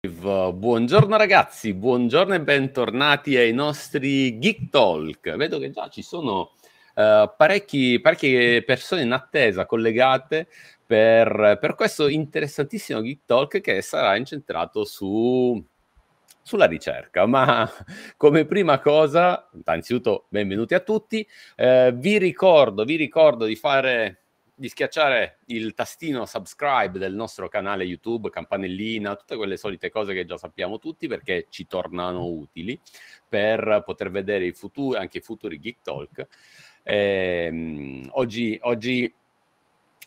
Buongiorno ragazzi, buongiorno e bentornati ai nostri Geek Talk. Vedo che già ci sono uh, parecchi, parecchie persone in attesa collegate per, per, questo interessantissimo Geek Talk che sarà incentrato su, sulla ricerca. Ma come prima cosa, innanzitutto benvenuti a tutti, uh, vi ricordo, vi ricordo di fare di schiacciare il tastino subscribe del nostro canale YouTube, campanellina, tutte quelle solite cose che già sappiamo tutti perché ci tornano utili per poter vedere i futuri, anche i futuri Geek Talk. Eh, oggi, oggi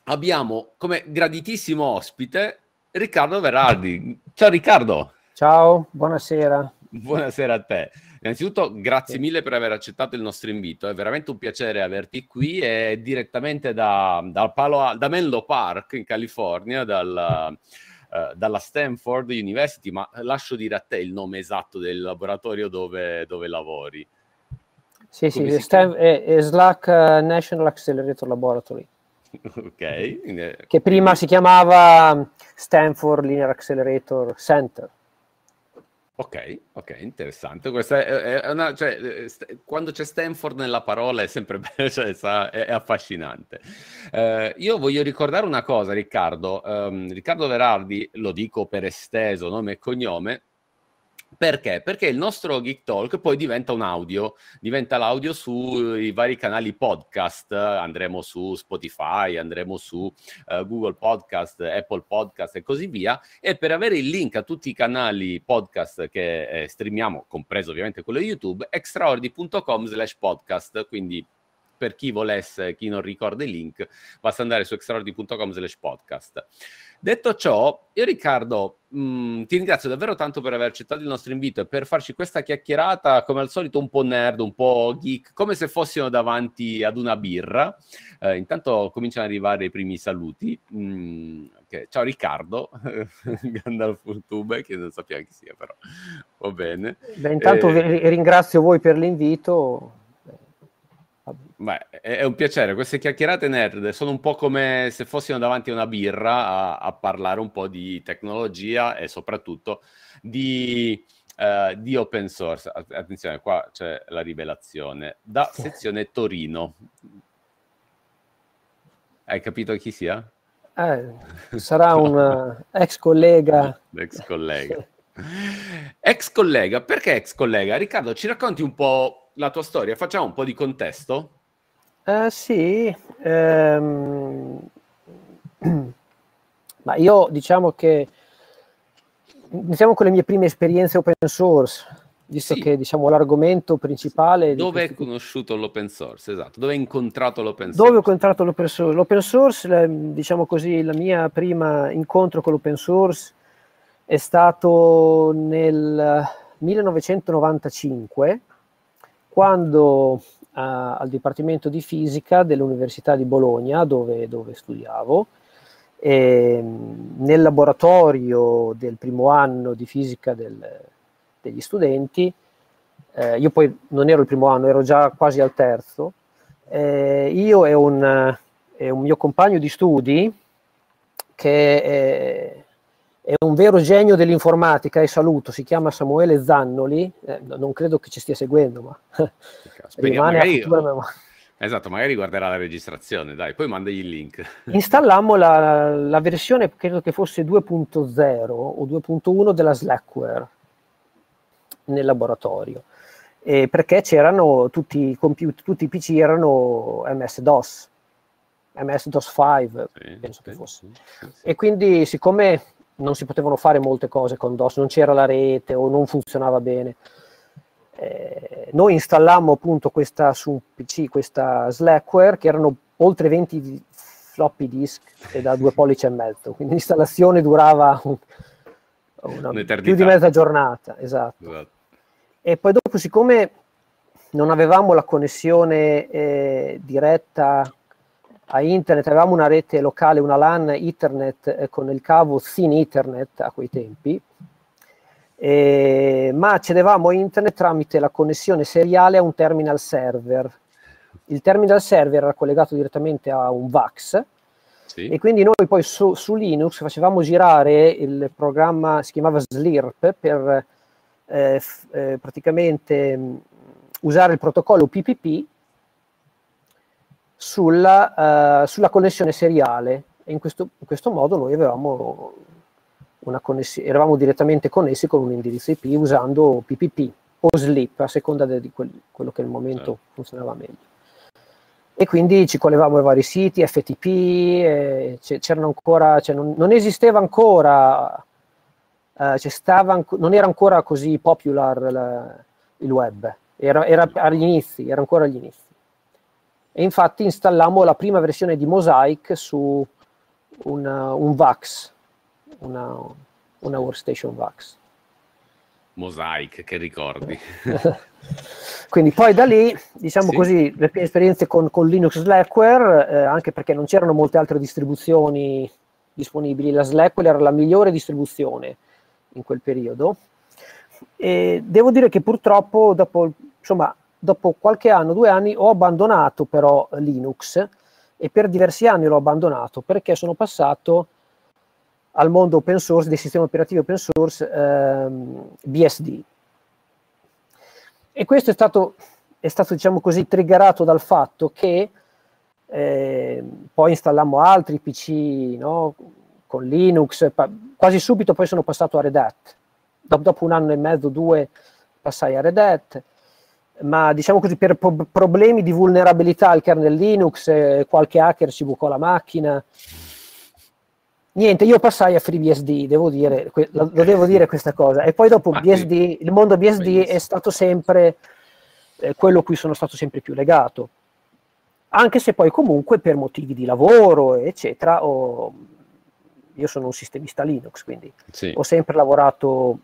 abbiamo come graditissimo ospite Riccardo Verardi. Ciao Riccardo. Ciao, buonasera. Buonasera a te. Innanzitutto, grazie mille per aver accettato il nostro invito. È veramente un piacere averti qui e direttamente da, dal Palo, da Menlo Park in California, dal, uh, dalla Stanford University. Ma lascio dire a te il nome esatto del laboratorio dove, dove lavori. Sì, Come sì, Stan- è, è, Slack uh, National Accelerator Laboratory. ok. Che prima si chiamava Stanford Linear Accelerator Center. Ok, ok, interessante. Questa è, è una, cioè, eh, st- quando c'è Stanford nella parola è sempre bello, cioè, è, è, affascinante. Uh, io voglio ricordare una cosa, Riccardo. Um, Riccardo Verardi, lo dico per esteso, nome e cognome, perché? Perché il nostro Geek Talk poi diventa un audio, diventa l'audio sui vari canali podcast, andremo su Spotify, andremo su uh, Google Podcast, Apple Podcast e così via, e per avere il link a tutti i canali podcast che eh, streamiamo, compreso ovviamente quello di YouTube, extraordi.com slash podcast, quindi per chi volesse, chi non ricorda il link, basta andare su extraordi.com slash podcast. Detto ciò, io Riccardo mh, mm, ti ringrazio davvero tanto per aver accettato il nostro invito e per farci questa chiacchierata, come al solito un po' nerd, un po' geek, come se fossimo davanti ad una birra. Eh, intanto cominciano ad arrivare i primi saluti. Mm, okay. Ciao Riccardo, Gandalf YouTube, che non sappiamo chi sia però, va bene. Beh, intanto eh, ringrazio voi per l'invito Beh, è un piacere, queste chiacchierate nerd sono un po' come se fossimo davanti a una birra a, a parlare un po' di tecnologia e soprattutto di, uh, di, open source. Attenzione, qua c'è la rivelazione. Da sezione Torino. Hai capito chi sia? Eh, sarà un uh, ex collega. ex collega. ex collega, perché ex collega? Riccardo, ci racconti un po' la tua storia? Facciamo un po' di contesto? Uh, sì, ehm... ma io diciamo che iniziamo con le mie prime esperienze open source, visto sì. che diciamo l'argomento principale... Dove hai conosciuto l'open source? Esatto, dove hai incontrato l'open source? Dove ho incontrato l'open source? L'open source, diciamo così, il mio primo incontro con l'open source è stato nel 1995, quando al Dipartimento di Fisica dell'Università di Bologna, dove, dove studiavo. E, nel laboratorio del primo anno di fisica del, degli studenti, eh, io poi non ero il primo anno, ero già quasi al terzo, eh, io e un, e un, mio compagno di studi che è, è un vero genio dell'informatica e saluto, si chiama Samuele Zannoli, eh, non credo che ci stia seguendo, ma rimane magari, Esatto, magari guarderà la registrazione, dai, poi mandagli il link. Installammo la, la versione, credo che fosse 2.0 o 2.1 della Slackware nel laboratorio, e perché c'erano tutti i computer, tutti i PC erano MS-DOS, MS-DOS 5, sì, penso sì, che fosse. Sì, e quindi siccome non si potevano fare molte cose con DOS, non c'era la rete o non funzionava bene. Eh, noi installammo appunto questa su PC, questa Slackware, che erano oltre 20 floppy disk e da due pollici e mezzo, quindi l'installazione durava un, una, più di mezza giornata, esatto. esatto. E poi dopo, siccome non avevamo la connessione eh, diretta a internet, avevamo una rete locale, una LAN Ethernet eh, con il cavo Thin Ethernet a quei tempi, eh, ma accedevamo a internet tramite la connessione seriale a un terminal server. Il terminal server era collegato direttamente a un VAX Sì. E quindi noi poi su, su, Linux facevamo girare il programma, si chiamava Slirp, per eh, f, eh, praticamente mh, usare il protocollo PPP sulla, uh, sulla connessione seriale. E in questo, in questo modo noi avevamo una connessione, eravamo direttamente connessi con un indirizzo IP usando PPP o Slip, a seconda di quel, quello che al momento certo. funzionava meglio e quindi ci collegavamo ai vari siti, FTP, eh, c'erano ancora, cioè non, non, esisteva ancora, eh, stava, non era ancora così popular la, il web, era, era, agli inizi, era ancora agli inizi. E infatti installammo la prima versione di Mosaic su una, un VAX, una, una workstation VAX. Mosaic, che ricordi. Quindi poi da lì, diciamo sì. così, le esperienze con, con Linux Slackware, eh, anche perché non c'erano molte altre distribuzioni disponibili, la Slackware era la migliore distribuzione in quel periodo. E devo dire che purtroppo dopo, insomma, dopo qualche anno, due anni, ho abbandonato però Linux e per diversi anni l'ho abbandonato perché sono passato al mondo open source, dei sistemi operativi open source ehm, BSD. E questo è stato, è stato diciamo così, triggerato dal fatto che eh, poi installammo altri PC no? con Linux, quasi subito poi sono passato a Red Hat. Dopo, dopo, un anno e mezzo, due, passai a Red Hat, ma diciamo così per po- problemi di vulnerabilità al kernel Linux, eh, qualche hacker ci bucò la macchina. Niente, io passai a FreeBSD, devo dire, que- lo, lo, devo dire questa cosa. E poi dopo BSD, il mondo BSD è stato sempre eh, quello a cui sono stato sempre più legato. Anche se poi comunque per motivi di lavoro, eccetera, ho, io sono un sistemista Linux, quindi sì. ho sempre lavorato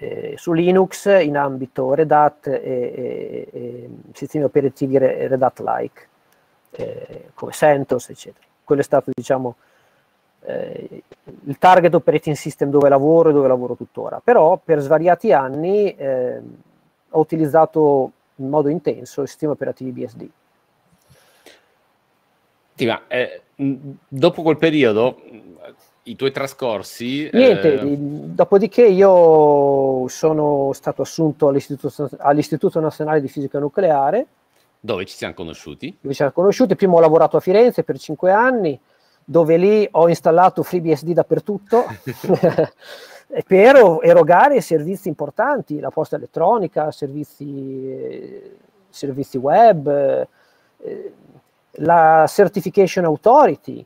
eh, su Linux in ambito Red Hat e, e, e sistemi operativi Red Hat-like, eh, come CentOS, eccetera. Quello è stato, diciamo, eh, il target operating system dove lavoro e dove lavoro tuttora, però per svariati anni eh, ho utilizzato in modo intenso i sistemi operativi BSD. Sì, ma eh, dopo quel periodo, i tuoi trascorsi... Niente, eh... dopodiché io sono stato assunto all'Istituto, all'Istituto Nazionale di Fisica Nucleare. Dove ci siamo conosciuti? Dove ci siamo conosciuti, prima ho lavorato a Firenze per cinque anni, dove lì ho installato FreeBSD dappertutto per erogare servizi importanti, la posta elettronica, servizi, servizi web, eh, la Certification Authority.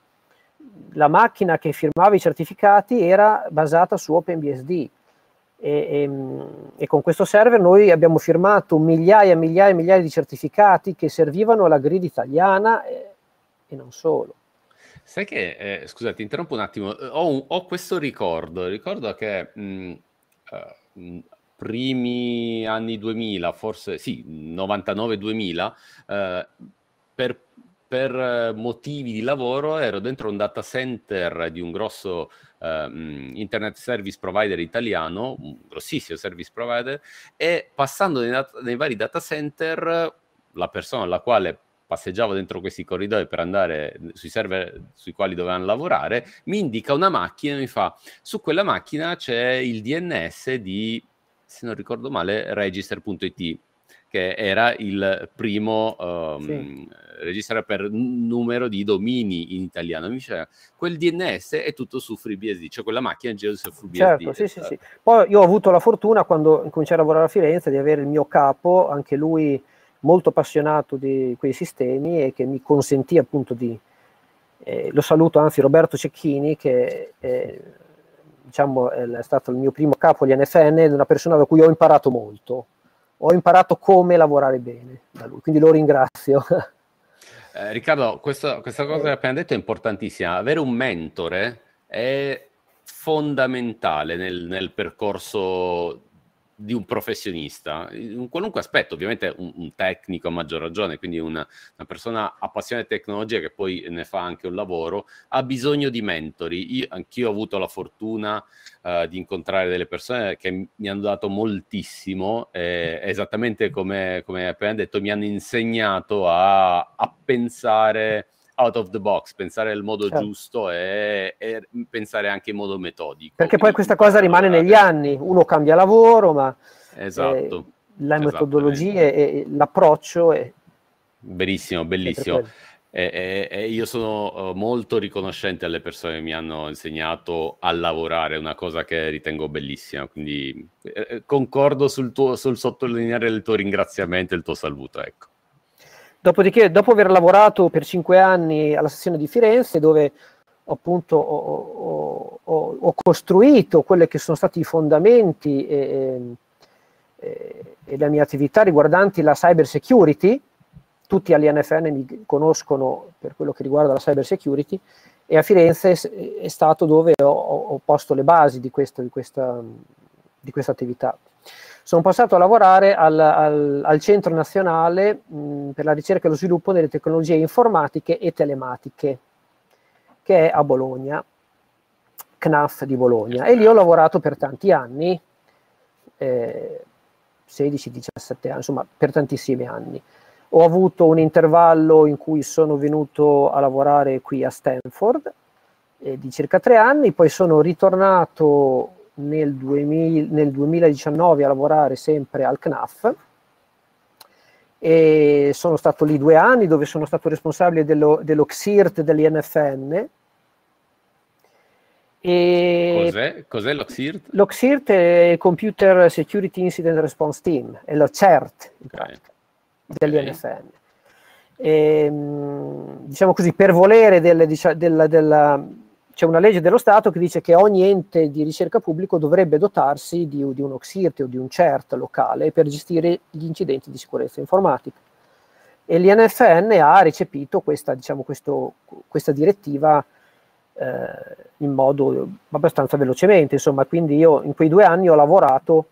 La macchina che firmava i certificati era basata su OpenBSD. E, e, e, con questo server noi abbiamo firmato migliaia e migliaia e migliaia di certificati che servivano alla grid italiana e, e non solo. Sai che, eh, scusa, interrompo un attimo, ho, un- ho questo ricordo, ricordo che mh, eh, mh, primi anni 2000, forse sì, 99-2000, eh, per, per eh, motivi di lavoro ero dentro un data center di un grosso eh, internet service provider italiano, un grossissimo service provider, e passando nei, nei vari data center, la persona alla quale passeggiavo dentro questi corridoi per andare sui server sui quali dovevano lavorare, mi indica una macchina e mi fa, su quella macchina c'è il DNS di, se non ricordo male, register.it, che era il primo um, sì. register per numero di domini in italiano. Mi diceva, quel DNS è tutto su FreeBSD, cioè quella macchina è su FreeBSD. Certo, sì, sì, sì. Poi io ho avuto la fortuna, quando incominciai a lavorare a Firenze, di avere il mio capo, anche lui molto appassionato di quei sistemi e che mi consentì appunto di, eh, lo saluto anzi Roberto Cecchini che è, diciamo, è stato il mio primo capo di NFN ed è una persona da cui ho imparato molto, ho imparato come lavorare bene da lui, quindi lo ringrazio. Eh, Riccardo, questa, questa cosa che hai appena detto è importantissima, avere un mentore è fondamentale nel, nel percorso di un professionista, in qualunque aspetto, ovviamente un, un tecnico a maggior ragione, quindi una, una, persona appassionata di tecnologia che poi ne fa anche un lavoro, ha bisogno di mentori. Io, anch'io ho avuto la fortuna uh, di incontrare delle persone che mi hanno dato moltissimo, eh, esattamente come, come appena detto, mi hanno insegnato a, a pensare out of the box, pensare nel modo certo. giusto e, e, pensare anche in modo metodico. Perché poi questa cosa rimane negli anni, uno cambia lavoro, ma esatto, eh, le metodologie e l'approccio è... Verissimo, bellissimo. E, e, e, io sono uh, molto riconoscente alle persone che mi hanno insegnato a lavorare, una cosa che ritengo bellissima. Quindi eh, eh, concordo sul, tuo, sul sottolineare il tuo ringraziamento e il tuo saluto. Ecco. Dopodiché, dopo aver lavorato per cinque anni alla sezione di Firenze, dove appunto ho, ho, ho costruito quelli che sono stati i fondamenti e, e, e le mie attività riguardanti la cyber security, tutti all'INFN mi conoscono per quello che riguarda la cyber security e a Firenze è stato dove ho, ho posto le basi di, questo, di, questa, di, questa, attività. Sono passato a lavorare al, al, al Centro Nazionale mh, per la ricerca e lo sviluppo delle tecnologie informatiche e telematiche, che è a Bologna, CNAF di Bologna. E lì ho lavorato per tanti anni, eh, 16-17 anni, insomma per tantissimi anni. Ho avuto un intervallo in cui sono venuto a lavorare qui a Stanford eh, di circa tre anni, poi sono ritornato nel, 2000, nel 2019 a lavorare sempre al CNAF e sono stato lì due anni dove sono stato responsabile dello, dello XIRT dell'INFN. E Cos'è? Cos'è lo XIRT? Lo XIRT è Computer Security Incident Response Team, è lo CERT in pratica dell'INFN. E, ehm, diciamo così, per volere delle, della, della, c'è una legge dello Stato che dice che ogni ente di ricerca pubblico dovrebbe dotarsi di, di uno XIRT o di un CERT locale per gestire gli incidenti di sicurezza informatica. E l'INFN ha recepito questa, diciamo, questo, questa direttiva eh, in modo abbastanza velocemente, insomma, quindi io in quei due anni ho lavorato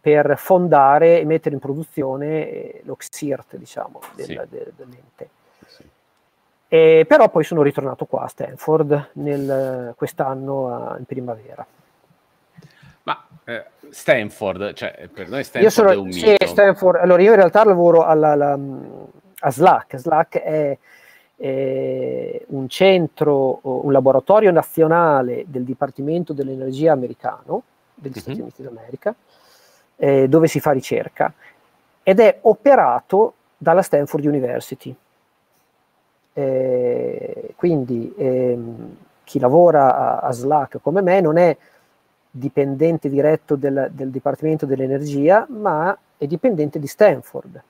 per fondare e mettere in produzione eh, lo XIRT, diciamo, del, sì. del, dell'ente. E, però poi sono ritornato qua a Stanford nel, quest'anno in primavera. Ma eh, Stanford, cioè per noi Stanford io sono, è un mito. Sì, Stanford, allora io in realtà lavoro alla, alla, a SLAC, SLAC è, è un centro, un laboratorio nazionale del Dipartimento dell'Energia americano, degli mm-hmm. Stati Uniti d'America, eh, dove si fa ricerca ed è operato dalla Stanford University. Eh, quindi ehm, chi lavora a, a, Slack come me non è dipendente diretto del, del Dipartimento dell'Energia, ma è dipendente di Stanford.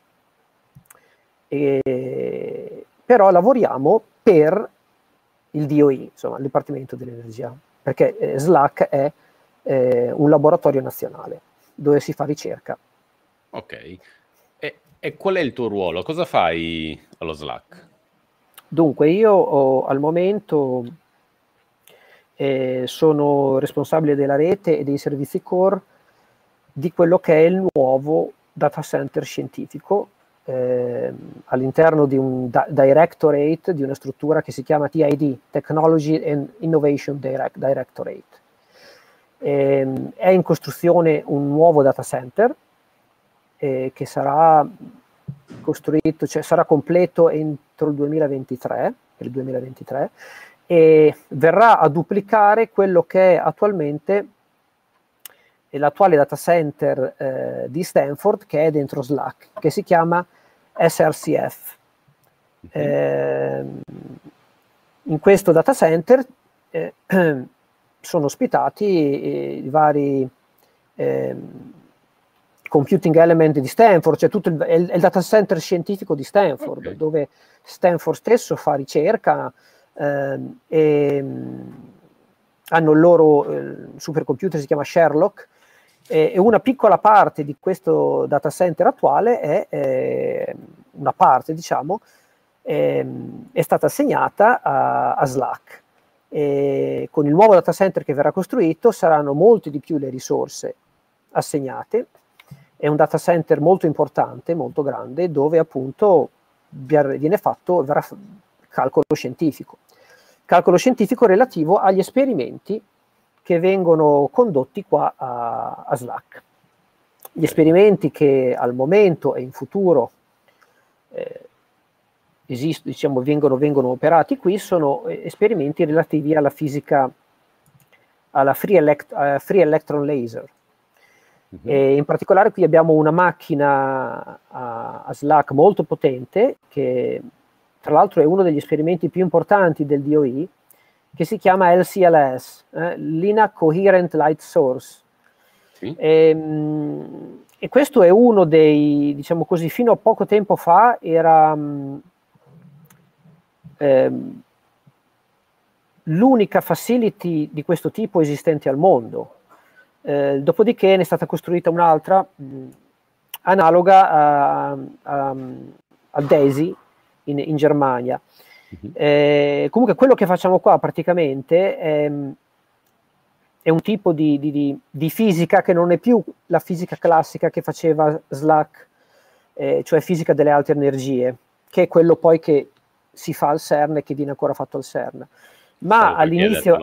E, però lavoriamo per il DOE, insomma, il Dipartimento dell'Energia, perché eh, Slack è eh, un laboratorio nazionale dove si fa ricerca. Ok. E, e qual è il tuo ruolo? Cosa fai allo Slack? Dunque, io ho, al momento eh, sono responsabile della rete e dei servizi core di quello che è il nuovo data center scientifico eh, all'interno di un di- directorate, di una struttura che si chiama TID, Technology and Innovation Direct- Directorate. Eh, è in costruzione un nuovo data center eh, che sarà costruito, cioè sarà completo entro il 2023, per il 2023 e verrà a duplicare quello che è attualmente l'attuale data center eh, di Stanford che è dentro Slack, che si chiama SRCF. Mm-hmm. Eh, in questo data center eh, sono ospitati i vari eh, computing element di Stanford, cioè tutto il, il, il data center scientifico di Stanford, okay. dove Stanford stesso fa ricerca eh, e hanno il loro eh, supercomputer, si chiama Sherlock, e, una piccola parte di questo data center attuale è eh, una parte, diciamo, ehm, è stata assegnata a, a Slack e con il nuovo data center che verrà costruito saranno molte di più le risorse assegnate. È un data center molto importante, molto grande, dove appunto viene fatto calcolo scientifico. Calcolo scientifico relativo agli esperimenti che vengono condotti qua a, a Slack. Gli esperimenti che al momento e in futuro eh, esist- diciamo, vengono, vengono, operati qui sono eh, esperimenti relativi alla fisica, alla free, elect- uh, free electron laser. Mm-hmm. in particolare qui abbiamo una macchina a, a SLAC molto potente, che tra l'altro è uno degli esperimenti più importanti del DOE, che si chiama LCLS, eh, Lina Coherent Light Source. Sì. E, ehm, e, questo è uno dei, diciamo così, fino a poco tempo fa era mh, ehm, l'unica facility di questo tipo esistente al mondo. Eh, dopodiché ne è stata costruita un'altra mh, analoga a, a, a Daisy in, in Germania. Uh-huh. Eh, comunque quello che facciamo qua praticamente è, è un tipo di, di, di, fisica che non è più la fisica classica che faceva Slack, eh, cioè fisica delle alte energie, che è quello poi che si fa al CERN e che viene ancora fatto al CERN. Ma all'inizio,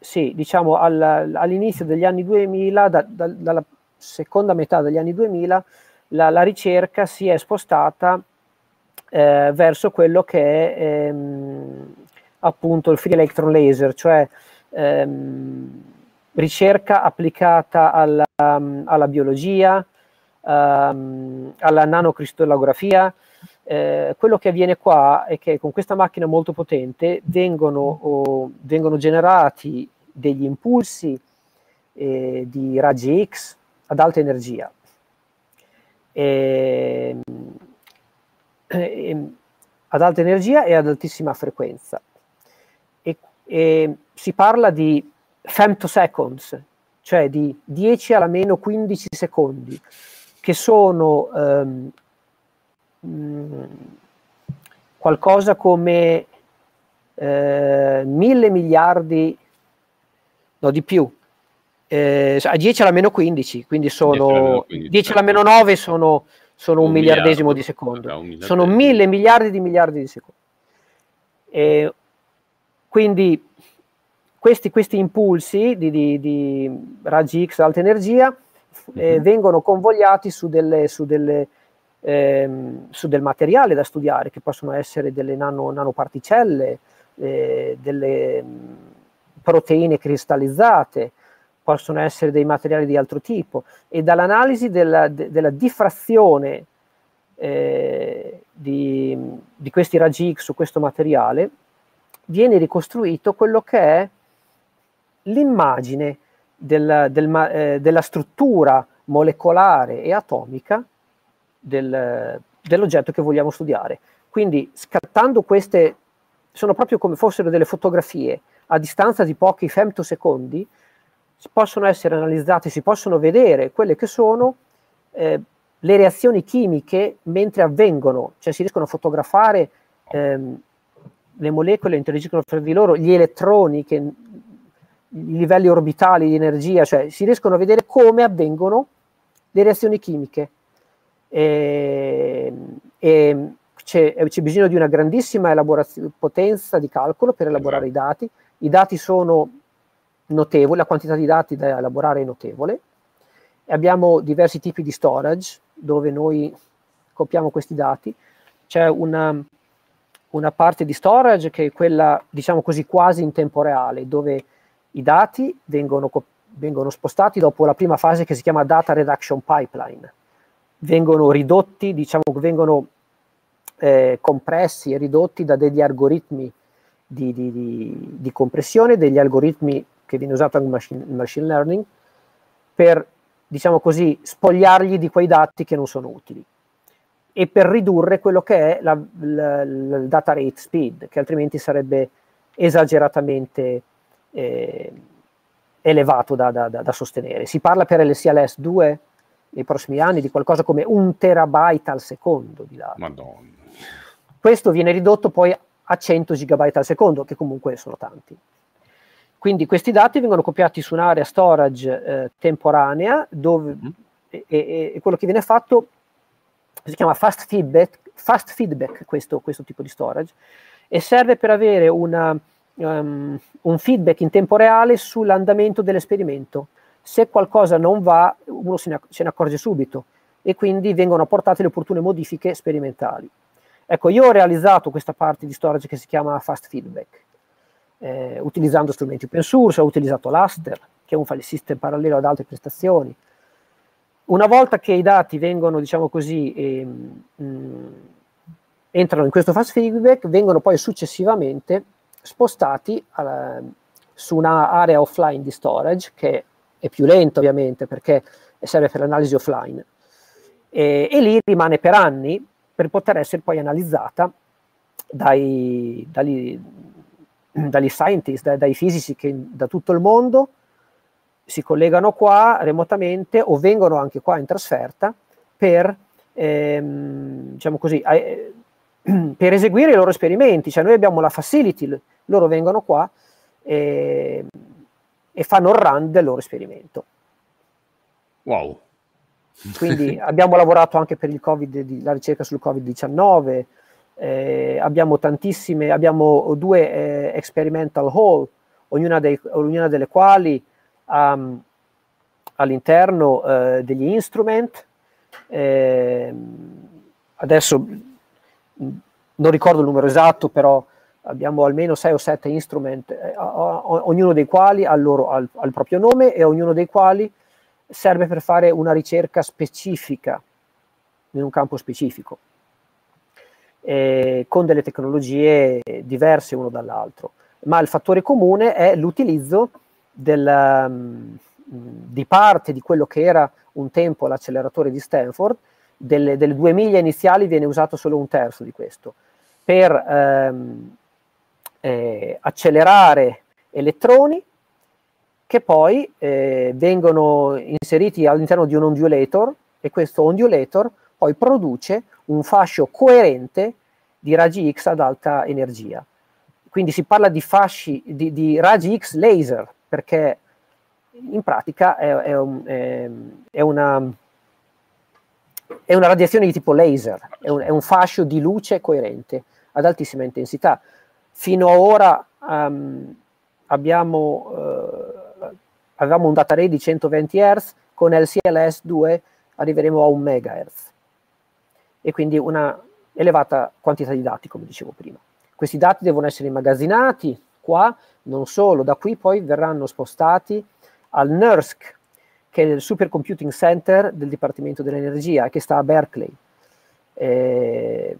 sì, diciamo all, all'inizio degli anni 2000, da, da, dalla seconda metà degli anni 2000, la, la ricerca si è spostata eh, verso quello che è ehm, appunto il free electron laser, cioè ehm, ricerca applicata alla, um, alla biologia, um, alla nanocristallografia. Eh, quello che avviene qua è che con questa macchina molto potente vengono, oh, vengono generati degli impulsi eh, di raggi X ad alta energia. E, ehm, eh, ad alta energia e ad altissima frequenza. E, e si parla di femtoseconds, cioè di 10 alla meno 15 secondi, che sono um, mh, qualcosa come eh, mille miliardi, no di più, eh, a 10 alla meno 15, quindi sono 10 alla meno 9 sono sono un, un miliardesimo di secondo, sono mille miliardi di miliardi di secondi. E quindi questi, questi impulsi di, di, di, raggi X alta energia eh, uh-huh. vengono convogliati su, delle, su, delle, ehm, su, del materiale da studiare, che possono essere delle nano, nanoparticelle, eh, delle mm, proteine cristallizzate, possono essere dei materiali di altro tipo. E dall'analisi della, de, della diffrazione eh, di, di, questi raggi X su questo materiale viene ricostruito quello che è l'immagine del, del, eh, della struttura molecolare e atomica del, dell'oggetto che vogliamo studiare. Quindi scattando queste, sono proprio come fossero delle fotografie a distanza di pochi femtosecondi, possono essere analizzate, si possono vedere quelle che sono eh, le reazioni chimiche mentre avvengono, cioè si riescono a fotografare ehm, le molecole, interagiscono fra di loro, gli elettroni, che, i livelli orbitali di energia, cioè si riescono a vedere come avvengono le reazioni chimiche. E, e c'è, c'è, bisogno di una grandissima potenza di calcolo per elaborare i dati. I dati sono notevole, la quantità di dati da elaborare è notevole. Abbiamo diversi tipi di storage dove noi copiamo questi dati. C'è una, una parte di storage che è quella, diciamo così, quasi in tempo reale, dove i dati vengono, vengono spostati dopo la prima fase che si chiama data reduction pipeline. Vengono ridotti, diciamo, vengono eh, compressi e ridotti da degli algoritmi di, di, di, di compressione, degli algoritmi che viene usato anche in machine, machine learning, per, diciamo così, spogliargli di quei dati che non sono utili e per ridurre quello che è la data rate speed, che altrimenti sarebbe esageratamente eh, elevato da, da, da, sostenere. Si parla per LCLS 2 nei prossimi anni di qualcosa come un terabyte al secondo di dati. Madonna. Questo viene ridotto poi a 100 gigabyte al secondo, che comunque sono tanti. Quindi questi dati vengono copiati su un'area storage eh, temporanea dove, mm. e, e, e, quello che viene fatto si chiama fast feedback, fast feedback questo, questo tipo di storage, e serve per avere una, um, un feedback in tempo reale sull'andamento dell'esperimento. Se qualcosa non va, uno se ne, se ne accorge subito e quindi vengono apportate le opportune modifiche sperimentali. Ecco, io ho realizzato questa parte di storage che si chiama fast feedback, eh, utilizzando strumenti open source, ho utilizzato l'Aster, che è un file system parallelo ad altre prestazioni. Una volta che i dati vengono, diciamo così, eh, mh, entrano in questo fast feedback, vengono poi successivamente spostati alla, su un'area offline di storage, che è più lenta ovviamente perché serve per l'analisi offline, e, e lì rimane per anni per poter essere poi analizzata dai, dagli, dagli scientist, dai, dai fisici che da tutto il mondo si collegano qua remotamente o vengono anche qua in trasferta per, ehm, diciamo così, eh, per eseguire i loro esperimenti. Cioè noi abbiamo la facility, loro vengono qua e, e fanno il run del loro esperimento. Wow. Quindi abbiamo lavorato anche per il COVID, la ricerca sul Covid-19, eh, abbiamo tantissime, abbiamo due eh, experimental hall, ognuna, dei, ognuna delle quali ha um, all'interno eh, degli instrument. Ehm, adesso mm, non ricordo il numero esatto, però abbiamo almeno 6 o 7 instrument, eh, ognuno dei quali ha loro, ha il proprio nome e ognuno dei quali serve per fare una ricerca specifica in un campo specifico, eh, con delle tecnologie diverse uno dall'altro. Ma il fattore comune è l'utilizzo um, di parte di quello che era un tempo l'acceleratore di Stanford, delle, delle, due miglia iniziali viene usato solo un terzo di questo, per ehm, eh, accelerare elettroni che poi eh, vengono inseriti all'interno di un ondulator e questo ondulator poi produce un fascio coerente di raggi X ad alta energia. Quindi si parla di fasci di, di raggi X laser perché in pratica è, è, un, è, è, una, è una radiazione di tipo laser, è un, un, fascio di luce coerente ad altissima intensità. Fino a ora um, abbiamo uh, avevamo un data rate di 120 Hz, con LCLS 2 arriveremo a 1 MHz e quindi una elevata quantità di dati, come dicevo prima. Questi dati devono essere immagazzinati qua, non solo, da qui poi verranno spostati al NERSC, che è il Supercomputing Center del Dipartimento dell'Energia, che sta a Berkeley. Eh,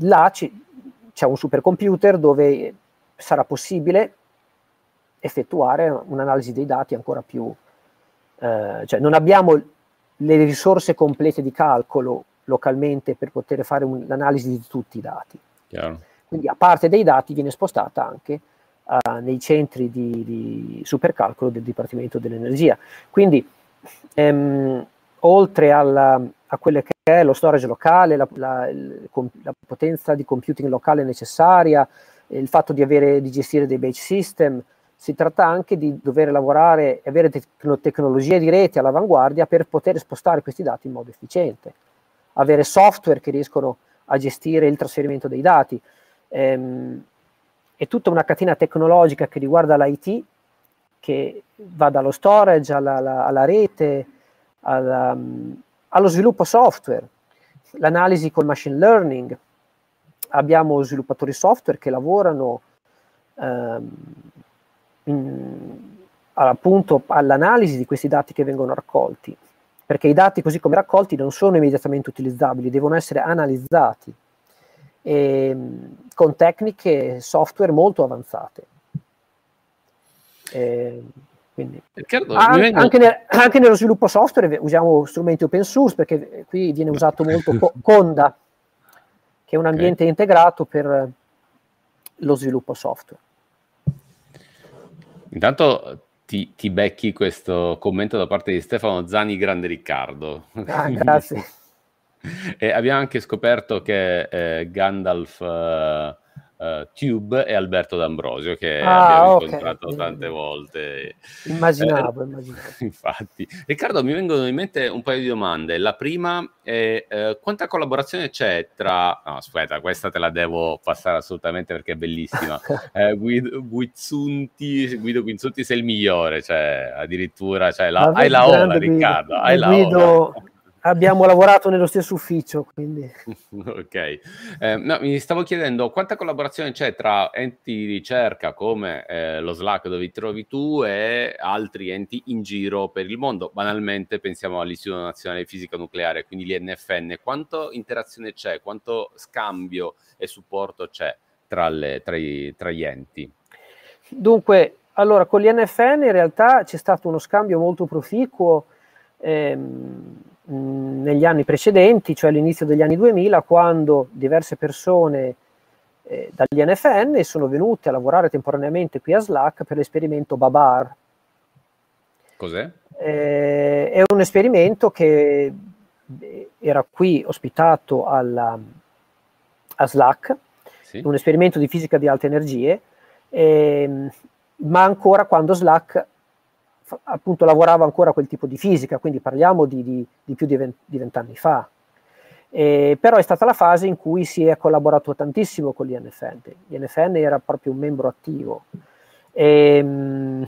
là ci, c'è un supercomputer dove sarà possibile effettuare un'analisi dei dati ancora più, eh, cioè non abbiamo le risorse complete di calcolo localmente per poter fare un, l'analisi di tutti i dati. Chiaro. Quindi a parte dei dati viene spostata anche uh, nei centri di, di, supercalcolo del Dipartimento dell'Energia. Quindi ehm, oltre alla, a quello che è lo storage locale, la, la, la, potenza di computing locale necessaria, il fatto di, avere, di gestire dei batch system, si tratta anche di dover lavorare e avere tec- tecnologie di rete all'avanguardia per poter spostare questi dati in modo efficiente, avere software che riescono a gestire il trasferimento dei dati. Ehm, è tutta una catena tecnologica che riguarda l'IT, che va dallo storage alla, alla, alla rete, alla, allo sviluppo software, l'analisi col machine learning. Abbiamo sviluppatori software che lavorano um, in, appunto all'analisi di questi dati che vengono raccolti, perché i dati così come raccolti non sono immediatamente utilizzabili, devono essere analizzati e, ehm, con tecniche software molto avanzate. E, quindi, Riccardo, an- vengo... anche, nel, anche, nello sviluppo software usiamo strumenti open source perché qui viene usato molto co- Conda, che è un ambiente okay. integrato per lo sviluppo software. Intanto ti, ti, becchi questo commento da parte di Stefano Zani, grande Riccardo. Ah, grazie. e abbiamo anche scoperto che eh, Gandalf eh, uh, Tube e Alberto D'Ambrosio che ah, abbiamo okay. incontrato tante volte. Immaginavo, eh, immaginavo. Infatti. Riccardo, mi vengono in mente un paio di domande. La prima è eh, quanta collaborazione c'è tra... No, aspetta, questa te la devo passare assolutamente perché è bellissima. eh, Guido, Guizzunti, Guido Guizzunti sei il migliore, cioè addirittura cioè, la, hai la ola, Riccardo, hai la Guido... ola Abbiamo lavorato nello stesso ufficio, quindi... ok. Eh, no, mi stavo chiedendo quanta collaborazione c'è tra enti di ricerca come eh, lo Slack dove ti trovi tu e altri enti in giro per il mondo. Banalmente pensiamo all'Istituto Nazionale di Fisica Nucleare, quindi l'INFN. Quanto interazione c'è? Quanto scambio e supporto c'è tra, le, tra, i, tra gli enti? Dunque, allora, con l'INFN in realtà c'è stato uno scambio molto proficuo ehm, negli anni precedenti, cioè all'inizio degli anni 2000, quando diverse persone eh, dall'INFN sono venute a lavorare temporaneamente qui a Slack per l'esperimento Babar. Cos'è? Eh, è un esperimento che eh, era qui ospitato alla, a Slack, sì. un esperimento di fisica di alte energie, eh, ma ancora quando Slack appunto lavorava ancora quel tipo di fisica, quindi parliamo di, di, di più di, vent'anni fa. Eh, però è stata la fase in cui si è collaborato tantissimo con l'INFN. L'INFN era proprio un membro attivo. E, ehm,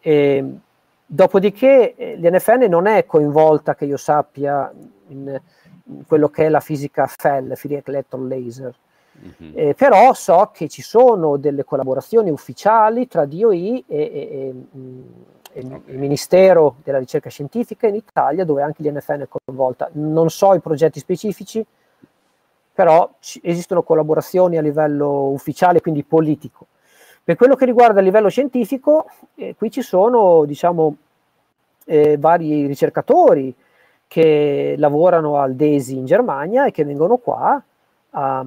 e, ehm, dopodiché eh, l'INFN non è coinvolta, che io sappia, in, in quello che è la fisica FEL, Free Electron Laser. Mm-hmm. Eh, però so che ci sono delle collaborazioni ufficiali tra DOI e, e, e, mm, okay. il Ministero della Ricerca Scientifica in Italia, dove anche l'INFN è coinvolta. Non so i progetti specifici, però ci, esistono collaborazioni a livello ufficiale, quindi politico. Per quello che riguarda il livello scientifico, eh, qui ci sono, diciamo, eh, vari ricercatori che lavorano al DESI in Germania e che vengono qua a,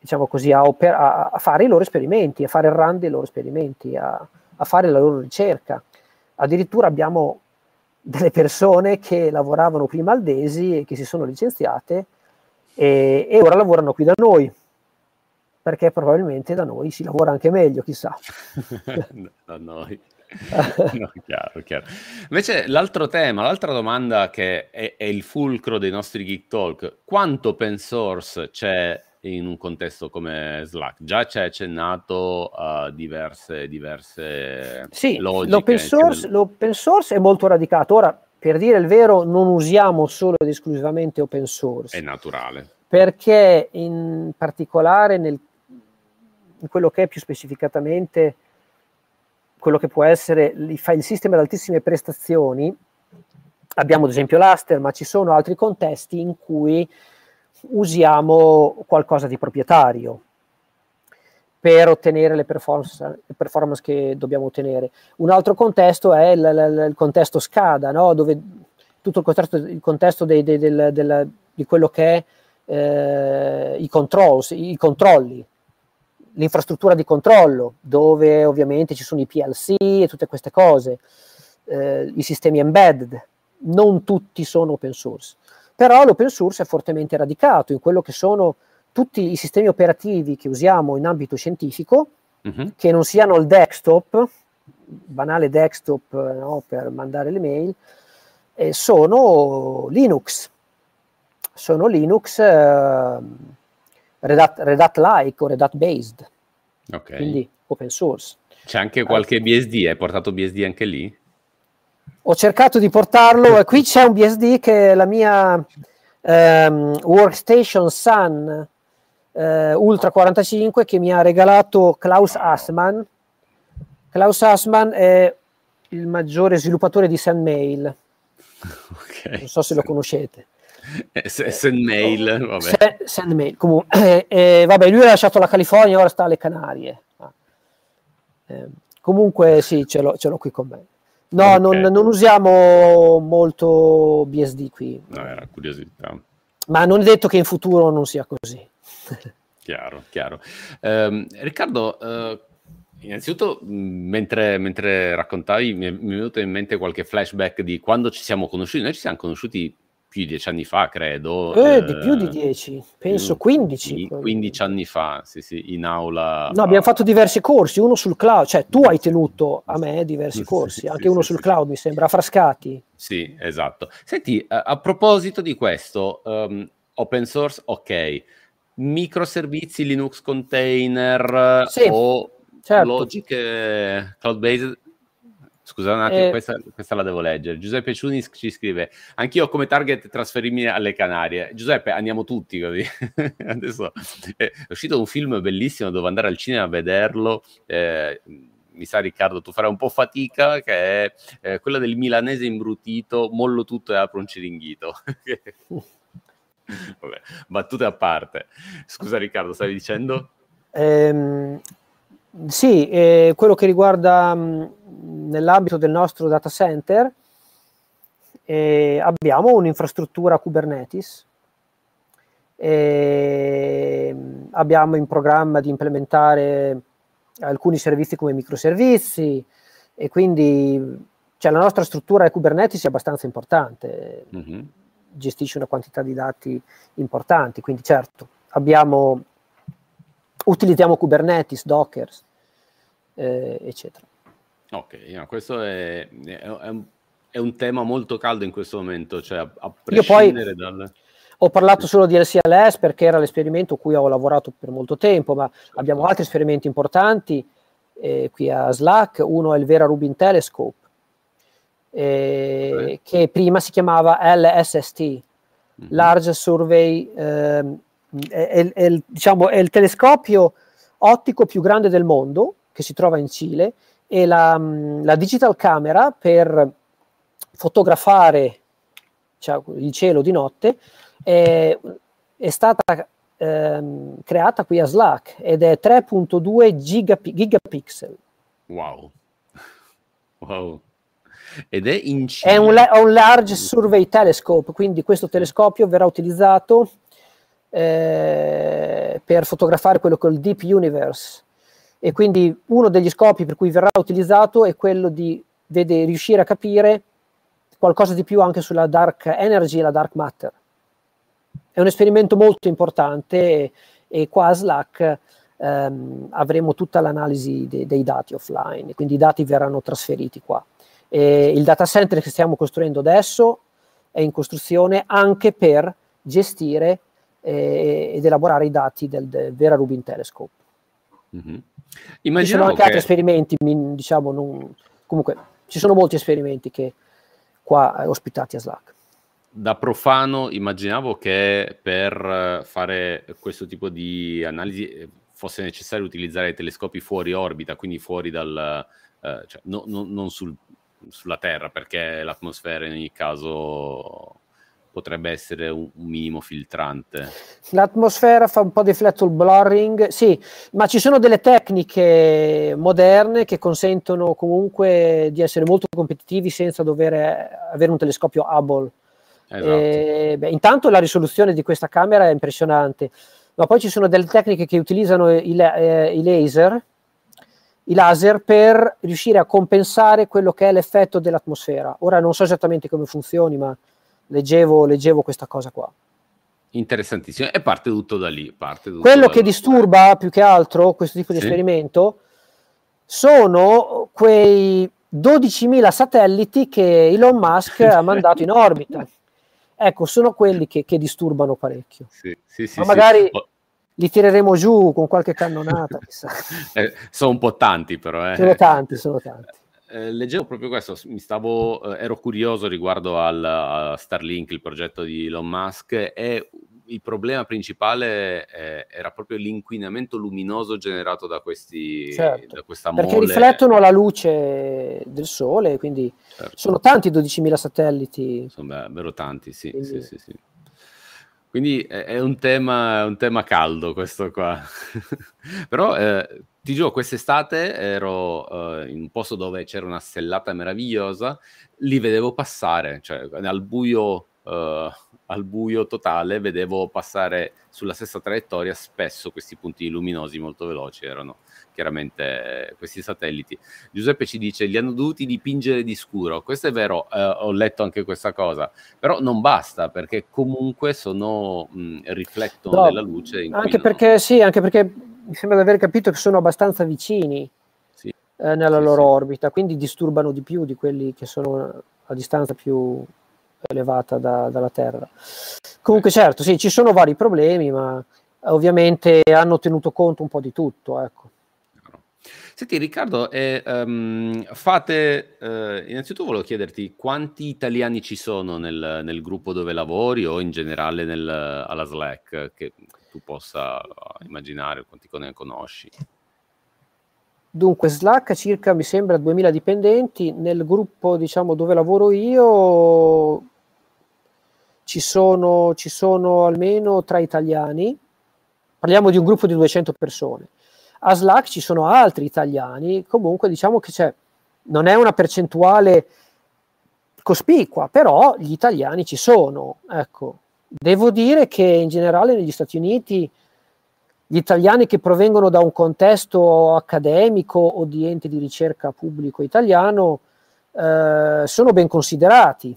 diciamo così, a, oper- a, fare i loro esperimenti, a fare il run dei loro esperimenti, a, a fare la loro ricerca. Addirittura abbiamo delle persone che lavoravano prima al DESI e che si sono licenziate e, e, ora lavorano qui da noi, perché probabilmente da noi si lavora anche meglio, chissà. da noi. no, chiaro, chiaro. Invece l'altro tema, l'altra domanda che è, è il fulcro dei nostri Geek Talk, quanto open source c'è in un contesto come Slack. Già ci hai accennato a diverse, diverse sì, logiche. L'open source, nel... l'open source è molto radicato. Ora, per dire il vero, non usiamo solo ed esclusivamente open source. È naturale. Perché in particolare nel, in quello che è più specificatamente quello che può essere il file system ad altissime prestazioni, abbiamo ad esempio l'Aster, ma ci sono altri contesti in cui usiamo qualcosa di proprietario per ottenere le performance, performance che dobbiamo ottenere. Un altro contesto è il, il, il contesto SCADA, no? dove tutto il contesto, il contesto dei, dei, del, del, di quello che è eh, i, i controlli, l'infrastruttura di controllo, dove ovviamente ci sono i PLC e tutte queste cose, eh, i sistemi embedded. Non tutti sono open source però l'open source è fortemente radicato in quello che sono tutti i sistemi operativi che usiamo in ambito scientifico, uh-huh. che non siano il desktop, banale desktop no, per mandare le mail, eh, sono Linux. Sono Linux eh, Red, Hat, Red Hat-like o Red Hat-based, okay. quindi open source. C'è anche qualche BSD, hai portato BSD anche lì? Ho cercato di portarlo e qui c'è un BSD che è la mia ehm, Workstation Sun eh, Ultra 45 che mi ha regalato Klaus Assmann. Klaus Assmann è il maggiore sviluppatore di SendMail. Okay. Non so se lo conoscete. Eh, SendMail, vabbè. SendMail, comunque. Eh, vabbè, lui ha lasciato la California, ora sta alle Canarie. Ah. Eh, comunque sì, ce l'ho, ce l'ho qui con me. No, okay. non, non, usiamo molto BSD qui. No, era curiosità. Ma non è detto che in futuro non sia così. chiaro, chiaro. Um, Riccardo, uh, innanzitutto, mentre, mentre raccontavi, mi è, mi è venuto in mente qualche flashback di quando ci siamo conosciuti. Noi ci siamo conosciuti più di dieci anni fa, credo. Eh, eh, di più di dieci, penso 15. 15 anni fa, sì, sì, in aula. No, abbiamo fatto diversi corsi, uno sul cloud, cioè tu hai tenuto a me diversi corsi, sì, anche uno sul cloud, mi sembra, Frascati. Sì, esatto. Senti, a, a proposito di questo, um, open source, ok, microservizi Linux container o certo. logiche cloud-based Scusa un attimo, eh, questa, questa, la devo leggere. Giuseppe Ciunis ci scrive: Anch'io come target trasferirmi alle Canarie. Giuseppe, andiamo tutti così. Adesso è uscito un film bellissimo, devo andare al cinema a vederlo. Eh, mi sa Riccardo, tu farai un po' fatica, che è eh, quella del milanese imbrutito, mollo tutto e apro un ciringhito. Vabbè, battute a parte. Scusa Riccardo, stavi dicendo? Ehm, sì, eh, quello che riguarda mh, nell'ambito del nostro data center eh, abbiamo un'infrastruttura Kubernetes, eh, abbiamo in programma di implementare alcuni servizi come microservizi e quindi cioè, la nostra struttura Kubernetes è abbastanza importante, mm-hmm. gestisce una quantità di dati importanti, quindi certo abbiamo, utilizziamo Kubernetes, Docker, eh, eccetera. Ok, no, questo è, è, un, è, un, tema molto caldo in questo momento, cioè a, a prescindere poi, dal... Ho parlato solo di LCLS perché era l'esperimento cui ho lavorato per molto tempo, ma certo. abbiamo altri esperimenti importanti eh, qui a Slack. Uno è il Vera Rubin Telescope, eh, okay. che prima si chiamava LSST, mm-hmm. Large Survey, eh, è, è, diciamo, è il telescopio ottico più grande del mondo, che si trova in Cile, e la, mm, la digital camera per fotografare cioè, il cielo di notte è, è stata ehm, creata qui a Slack ed è 3.2 gigap- gigapixel. Wow. Wow. Ed è in Cina. È un, la- un, Large Survey Telescope, quindi questo telescopio verrà utilizzato eh, per fotografare quello che è il Deep Universe, e quindi uno degli scopi per cui verrà utilizzato è quello di vede, riuscire a capire qualcosa di più anche sulla dark energy e la dark matter. È un esperimento molto importante e, e qua a Slack ehm, avremo tutta l'analisi de, dei dati offline, quindi i dati verranno trasferiti qua. E il data center che stiamo costruendo adesso è in costruzione anche per gestire eh, ed elaborare i dati del, del Vera Rubin Telescope. Mm-hmm. Ci sono anche che... altri esperimenti, diciamo, non... comunque ci sono molti esperimenti che qua eh, ospitati a Slack. Da profano immaginavo che per fare questo tipo di analisi eh, fosse necessario utilizzare telescopi fuori orbita, quindi fuori dal... Eh, cioè, no, no, non sul, sulla Terra, perché l'atmosfera in ogni caso potrebbe essere un, un, minimo filtrante. L'atmosfera fa un po' di flattle blurring, sì, ma ci sono delle tecniche moderne che consentono comunque di essere molto competitivi senza dover avere un telescopio Hubble. Esatto. E, beh, intanto la risoluzione di questa camera è impressionante, ma poi ci sono delle tecniche che utilizzano i, eh, i laser, i laser per riuscire a compensare quello che è l'effetto dell'atmosfera. Ora non so esattamente come funzioni, ma leggevo, leggevo questa cosa qua. Interessantissimo, e parte tutto da lì. Tutto Quello da che disturba più che altro questo tipo di sì. esperimento sono quei 12.000 satelliti che Elon Musk ha mandato in orbita. Ecco, sono quelli che, che disturbano parecchio. Sì, sì, sì, Ma magari oh. li tireremo giù con qualche cannonata. eh, sono un po' tanti, però. Eh. Sono tanti, sono tanti. Eh, leggevo proprio questo, mi stavo, eh, ero curioso riguardo al, a Starlink, il progetto di Elon Musk, e il problema principale eh, era proprio l'inquinamento luminoso generato da, questi, certo, da questa mole. Perché riflettono la luce del sole, quindi certo. sono tanti 12.000 satelliti. Sono davvero tanti, sì, quindi... sì, sì, sì. Quindi è un tema, un tema caldo questo qua. Però eh, ti giuro, quest'estate ero uh, in un posto dove c'era una stellata meravigliosa, li vedevo passare, cioè al buio, uh, al buio totale, vedevo passare sulla stessa traiettoria spesso questi punti luminosi molto veloci, erano chiaramente eh, questi satelliti. Giuseppe ci dice, li hanno dovuti dipingere di scuro, questo è vero, eh, ho letto anche questa cosa, però non basta perché comunque sono, mh, riflettono no, della luce. Anche perché, sì, anche perché mi sembra di aver capito che sono abbastanza vicini sì. eh, nella sì, loro sì. orbita, quindi disturbano di più di quelli che sono a distanza più elevata da, dalla Terra. Comunque certo, sì, ci sono vari problemi, ma ovviamente hanno tenuto conto un po' di tutto. Ecco. Senti Riccardo, eh, um, fate, eh, innanzitutto volevo chiederti quanti italiani ci sono nel, nel gruppo dove lavori o in generale nel, alla Slack che tu possa immaginare, quanti ne conosci? Dunque, Slack circa mi sembra 2000 dipendenti, nel gruppo diciamo dove lavoro io ci sono, ci sono almeno tre italiani, parliamo di un gruppo di 200 persone. A Slack ci sono altri italiani, comunque diciamo che c'è, non è una percentuale cospicua, però gli italiani ci sono. Ecco. Devo dire che in generale negli Stati Uniti gli italiani che provengono da un contesto accademico o di ente di ricerca pubblico italiano eh, sono ben considerati,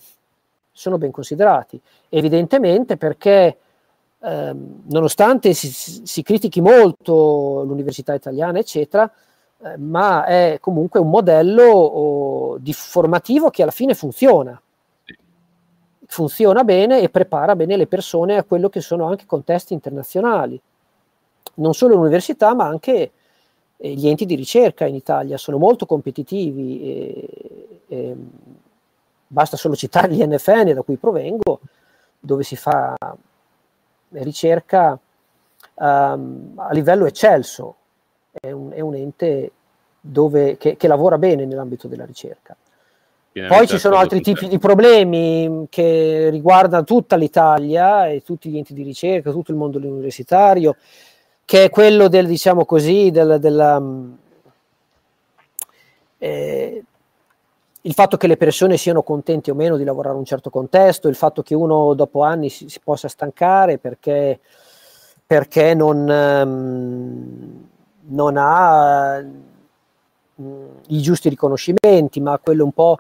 sono ben considerati, evidentemente perché eh, nonostante si, si, critichi molto l'università italiana, eccetera, eh, ma è comunque un modello oh, di formativo che alla fine funziona. Funziona bene e prepara bene le persone a quello che sono anche contesti internazionali non solo l'università, ma anche eh, gli enti di ricerca in Italia sono molto competitivi. E, e, basta solo citare gli NFN da cui provengo, dove si fa ricerca um, a livello eccelso. È un, è un ente dove, che, che, lavora bene nell'ambito della ricerca. Poi ci sono altri tipi di problemi che riguardano tutta l'Italia e tutti gli enti di ricerca, tutto il mondo universitario che è quello del, diciamo così, del, della, mm, eh, il fatto che le persone siano contenti o meno di lavorare in un certo contesto, il fatto che uno dopo anni si, si possa stancare perché, perché non, um, non ha um, i giusti riconoscimenti, ma quello è un po'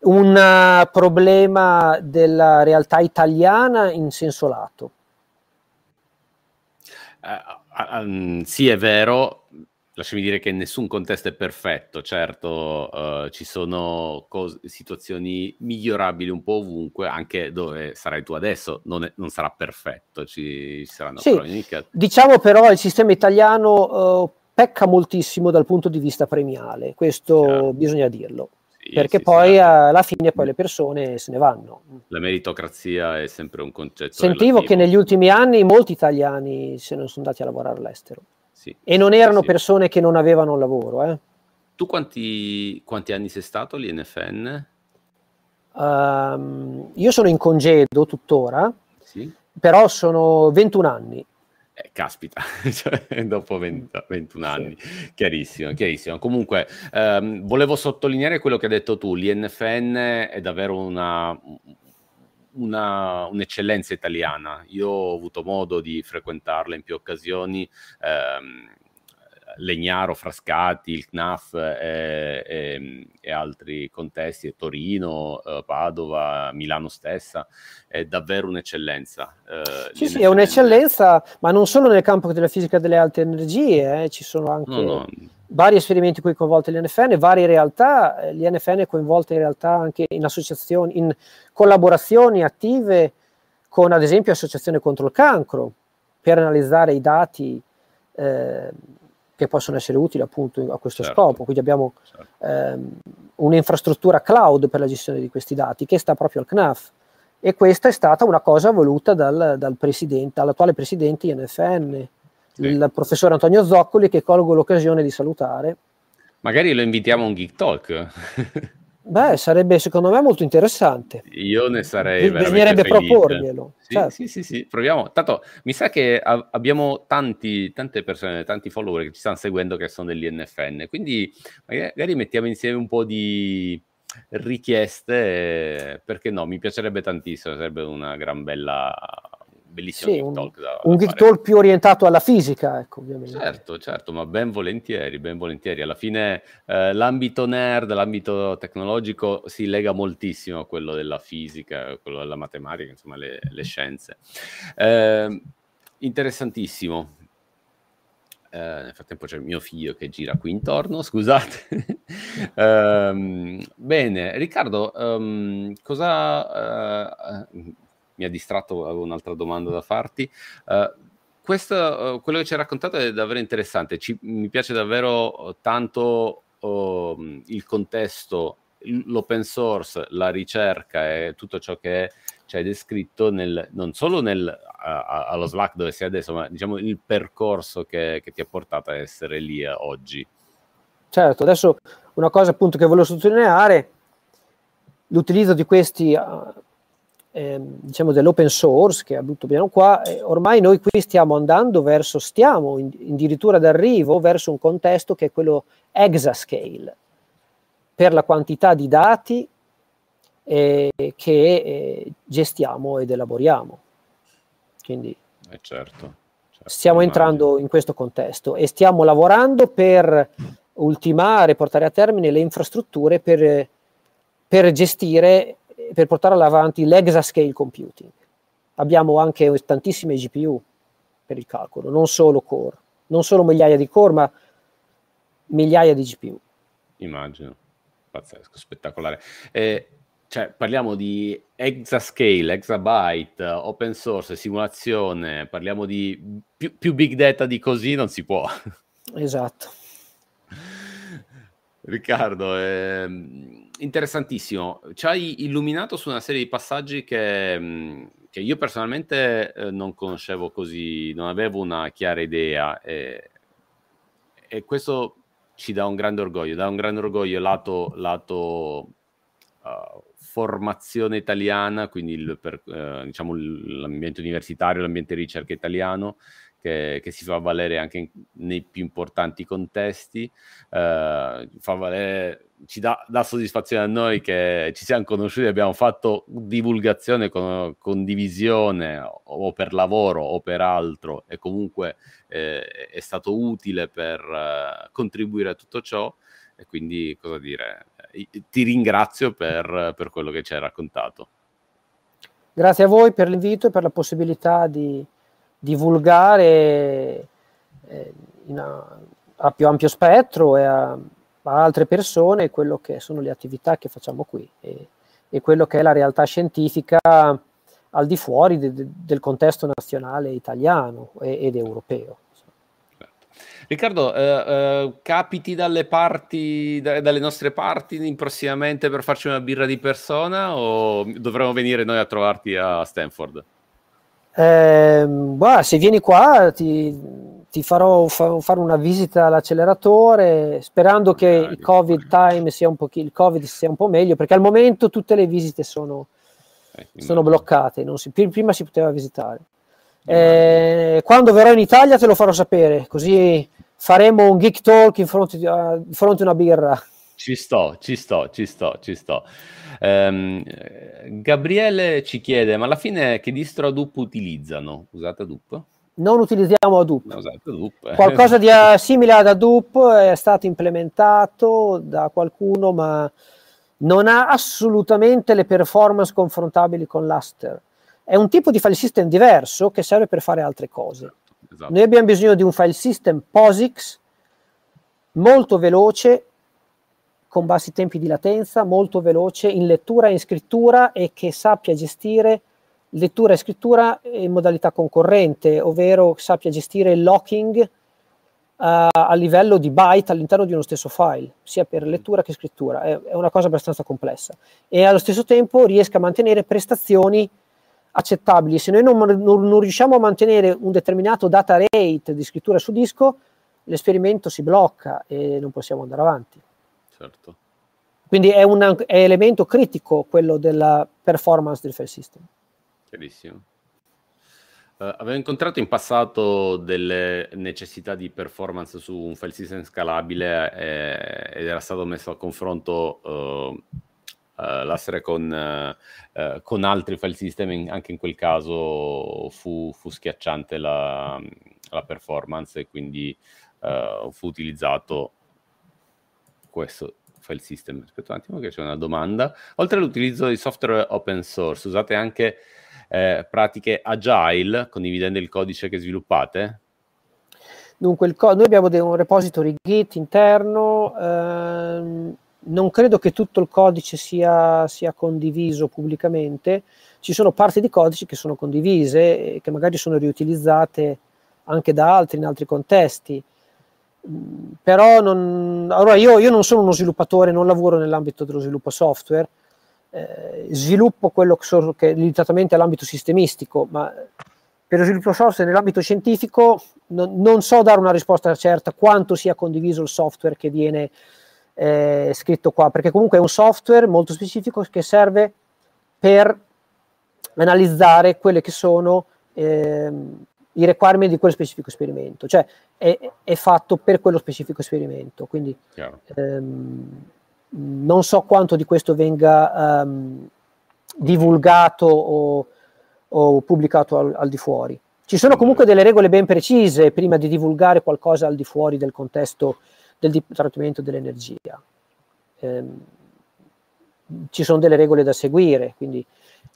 un problema della realtà italiana in senso lato. Uh, Um, sì, è vero, lasciami dire che nessun contesto è perfetto, certo uh, ci sono cos- situazioni migliorabili un po' ovunque, anche dove sarai tu adesso non, è, non sarà perfetto, ci, ci saranno sì, croniche. Diciamo però il sistema italiano uh, pecca moltissimo dal punto di vista premiale, questo Chiaro. bisogna dirlo perché sì, poi sì, alla fine poi le persone se ne vanno. La meritocrazia è sempre un concetto. Sentivo relativo. che negli ultimi anni molti italiani se ne sono andati a lavorare all'estero sì, e non erano persone che non avevano lavoro. Eh. Tu quanti, quanti, anni sei stato all'INFN? Um, ehm, io sono in congedo tuttora, però sono 21 anni. Eh, caspita, cioè, dopo 20, 21 anni, sì. chiarissimo, chiarissimo. Comunque, ehm, volevo sottolineare quello che hai detto tu, l'INFN è davvero una, una, un'eccellenza italiana. Io ho avuto modo di frequentarla in più occasioni. Ehm, Legnaro, Frascati, il CNAF e, e, e altri contesti, Torino, eh, Padova, Milano stessa, è davvero un'eccellenza. Eh, sì, sì, è un'eccellenza, ma non solo nel campo della fisica delle alte energie, eh, ci sono anche no, no. vari esperimenti qui coinvolti l'NFN, varie realtà, eh, l'NFN è coinvolta in realtà anche in associazioni, in collaborazioni attive con ad esempio Associazione contro il cancro, per analizzare i dati eh, che possono essere utili appunto a questo certo. scopo. Quindi abbiamo certo. ehm, un'infrastruttura cloud per la gestione di questi dati che sta proprio al CNAF e questa è stata una cosa voluta dal, dal presidente, dall'attuale presidente INFN, sì. il professor Antonio Zoccoli, che colgo l'occasione di salutare. Magari lo invitiamo a un Geek Talk. Beh, sarebbe secondo me molto interessante. Io ne sarei Bisognerebbe proporglielo. Sì, certo. sì, sì, sì, proviamo. Tanto mi sa che a- abbiamo tanti, tante persone, tanti follower che ci stanno seguendo che sono dell'INFN, quindi magari mettiamo insieme un po' di richieste, perché no, mi piacerebbe tantissimo, sarebbe una gran bella bellissimo sì, geek talk. Da, un da geek talk più orientato alla fisica, ecco, ovviamente. Certo, certo, ma ben volentieri, ben volentieri. Alla fine eh, l'ambito nerd, l'ambito tecnologico si lega moltissimo a quello della fisica, a quello della matematica, insomma, le, le scienze. Eh, interessantissimo. Eh, nel frattempo c'è il mio figlio che gira qui intorno, scusate. um, bene, Riccardo, um, cosa... Uh, mi ha distratto, avevo un'altra domanda da farti. Uh, questo, quello che ci hai raccontato è davvero interessante. Ci, mi piace davvero tanto oh, il contesto, l'open source, la ricerca e tutto ciò che ci hai descritto nel, non solo nel, allo Slack dove sei adesso, ma diciamo il percorso che, che ti ha portato a essere lì oggi. Certo, adesso una cosa appunto che volevo sottolineare, l'utilizzo di questi eh, diciamo dell'open source che abbiamo qua, eh, ormai noi qui stiamo andando verso, stiamo in, addirittura d'arrivo verso un contesto che è quello exascale, per la quantità di dati eh, che eh, gestiamo ed elaboriamo. Quindi eh certo, certo, stiamo immagino. entrando in questo contesto e stiamo lavorando per ultimare, portare a termine le infrastrutture per, per gestire per portare avanti l'exascale computing. Abbiamo anche tantissime GPU per il calcolo, non solo core, non solo migliaia di core, ma migliaia di GPU. Immagino, pazzesco, spettacolare. Eh, cioè, parliamo di exascale, exabyte, open source, simulazione, parliamo di più, più big data di così non si può. Esatto. Riccardo, ehm, interessantissimo. Ci hai illuminato su una serie di passaggi che, mm, che io personalmente eh, non conoscevo così, non avevo una chiara idea e, e, questo ci dà un grande orgoglio, dà un grande orgoglio lato, lato uh, formazione italiana, quindi il, per, uh, diciamo l'ambiente universitario, l'ambiente ricerca italiano, che, che, si fa valere anche in, nei più importanti contesti, eh, valere, ci dà, dà, soddisfazione a noi che ci siamo conosciuti, abbiamo fatto divulgazione, con, condivisione o per lavoro o per altro e comunque eh, è stato utile per eh, contribuire a tutto ciò e quindi cosa dire, ti ringrazio per, per quello che ci hai raccontato. Grazie a voi per l'invito e per la possibilità di divulgare eh, a, a, più ampio spettro e a, a, altre persone quello che sono le attività che facciamo qui e, e quello che è la realtà scientifica al di fuori de, de, del contesto nazionale italiano e, ed europeo. Riccardo, eh, eh, capiti dalle parti, da, dalle nostre parti prossimamente per farci una birra di persona o dovremmo venire noi a trovarti a Stanford? Eh, bah, se vieni qua ti, ti farò fa, fare una visita all'acceleratore sperando che il COVID time sia un po', il COVID sia un po' meglio perché al momento tutte le visite sono, eh, sono bloccate, si, prima si poteva visitare. Eh, quando verrò in Italia te lo farò sapere, così faremo un geek talk in fronte, a, di fronte a una birra. Ci sto, ci sto, ci sto, ci sto. Um, Gabriele ci chiede, ma alla fine che distro Hadoop utilizzano? Usate Hadoop? Non utilizziamo Hadoop. No, Hadoop. Qualcosa di uh, simile ad Hadoop è stato implementato da qualcuno, ma non ha assolutamente le performance confrontabili con l'Aster. È un tipo di file system diverso che serve per fare altre cose. Esatto. Noi abbiamo bisogno di un file system POSIX molto veloce con bassi tempi di latenza, molto veloce in lettura e in scrittura e che sappia gestire lettura e scrittura in modalità concorrente, ovvero sappia gestire il locking uh, a livello di byte all'interno di uno stesso file, sia per lettura che scrittura. È, è, una cosa abbastanza complessa. E allo stesso tempo riesca a mantenere prestazioni accettabili. Se noi non, non, non riusciamo a mantenere un determinato data rate di scrittura su disco, l'esperimento si blocca e non possiamo andare avanti certo. Quindi è un è elemento critico quello della performance del file system. Chiarissimo. Uh, avevo incontrato in passato delle necessità di performance su un file system scalabile eh, ed era stato messo a confronto uh, uh, l'assere con, con, altri file system, in, anche in quel caso fu, fu schiacciante la, la, performance e quindi fu utilizzato questo file system. Aspetta un attimo che c'è una domanda. Oltre all'utilizzo di software open source, usate anche eh, pratiche agile condividendo il codice che sviluppate? Dunque, co- noi abbiamo un repository Git interno, ehm, non credo che tutto il codice sia, sia, condiviso pubblicamente, ci sono parti di codici che sono condivise e che magari sono riutilizzate anche da altri in altri contesti. Mm, però non, allora io, io, non sono uno sviluppatore, non lavoro nell'ambito dello sviluppo software, eh, sviluppo quello che, so, che limitatamente all'ambito sistemistico, ma per lo sviluppo software nell'ambito scientifico non, non, so dare una risposta certa quanto sia condiviso il software che viene eh, scritto qua, perché comunque è un software molto specifico che serve per analizzare quelle che sono eh, i requirement di quello specifico esperimento, cioè è, è fatto per quello specifico esperimento, quindi ehm, non so quanto di questo venga um, divulgato o, o pubblicato al, al, di fuori. Ci sono comunque delle regole ben precise prima di divulgare qualcosa al di fuori del contesto del trattamento dell'energia. Ehm, ci sono delle regole da seguire, quindi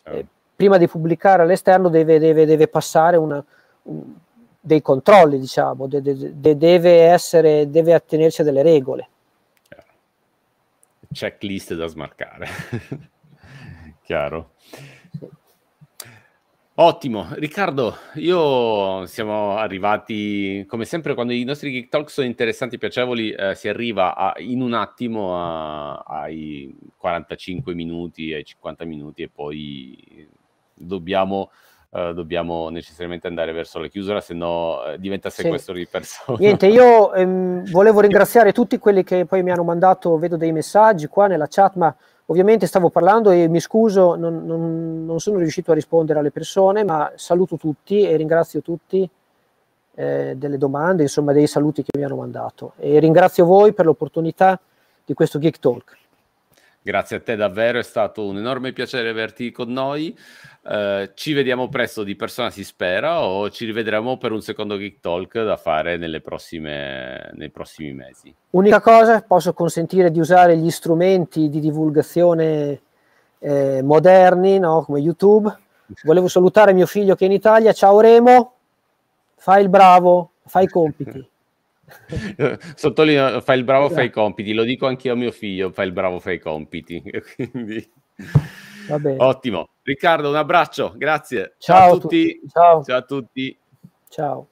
eh, prima di pubblicare all'esterno deve, deve, deve passare una, un, dei controlli, diciamo, de, de, deve, essere, deve attenersi a delle regole. Checklist da smarcare. Chiaro. Ottimo, Riccardo, io siamo arrivati, come sempre quando i nostri Geek Talk sono interessanti e piacevoli, eh, si arriva a, in un attimo a, ai 45 minuti, ai 50 minuti e poi dobbiamo, uh, dobbiamo necessariamente andare verso la chiusura, se no uh, diventa sequestro sì. di persone. Niente, io ehm, volevo ringraziare tutti quelli che poi mi hanno mandato, vedo dei messaggi qua nella chat, ma ovviamente stavo parlando e mi scuso, non, non, non sono riuscito a rispondere alle persone, ma saluto tutti e ringrazio tutti. Eh, delle domande, insomma dei saluti che mi hanno mandato e ringrazio voi per l'opportunità di questo Geek Talk. Grazie a te davvero, è stato un enorme piacere averti con noi. Uh, ci vediamo presto di persona, si spera, o ci rivedremo per un secondo Geek Talk da fare prossime, nei prossimi mesi. Unica cosa, posso consentire di usare gli strumenti di divulgazione eh, moderni, no? come YouTube. Volevo salutare mio figlio che è in Italia. Ciao Remo, fai il bravo, fai i compiti. Sottolineo, fai il bravo, fai i compiti. Lo dico anche a mio figlio, fai il bravo, fai i compiti. Quindi... Ottimo. Riccardo, un abbraccio, grazie. Ciao, Ciao a tutti. tutti. Ciao. Ciao a tutti. Ciao.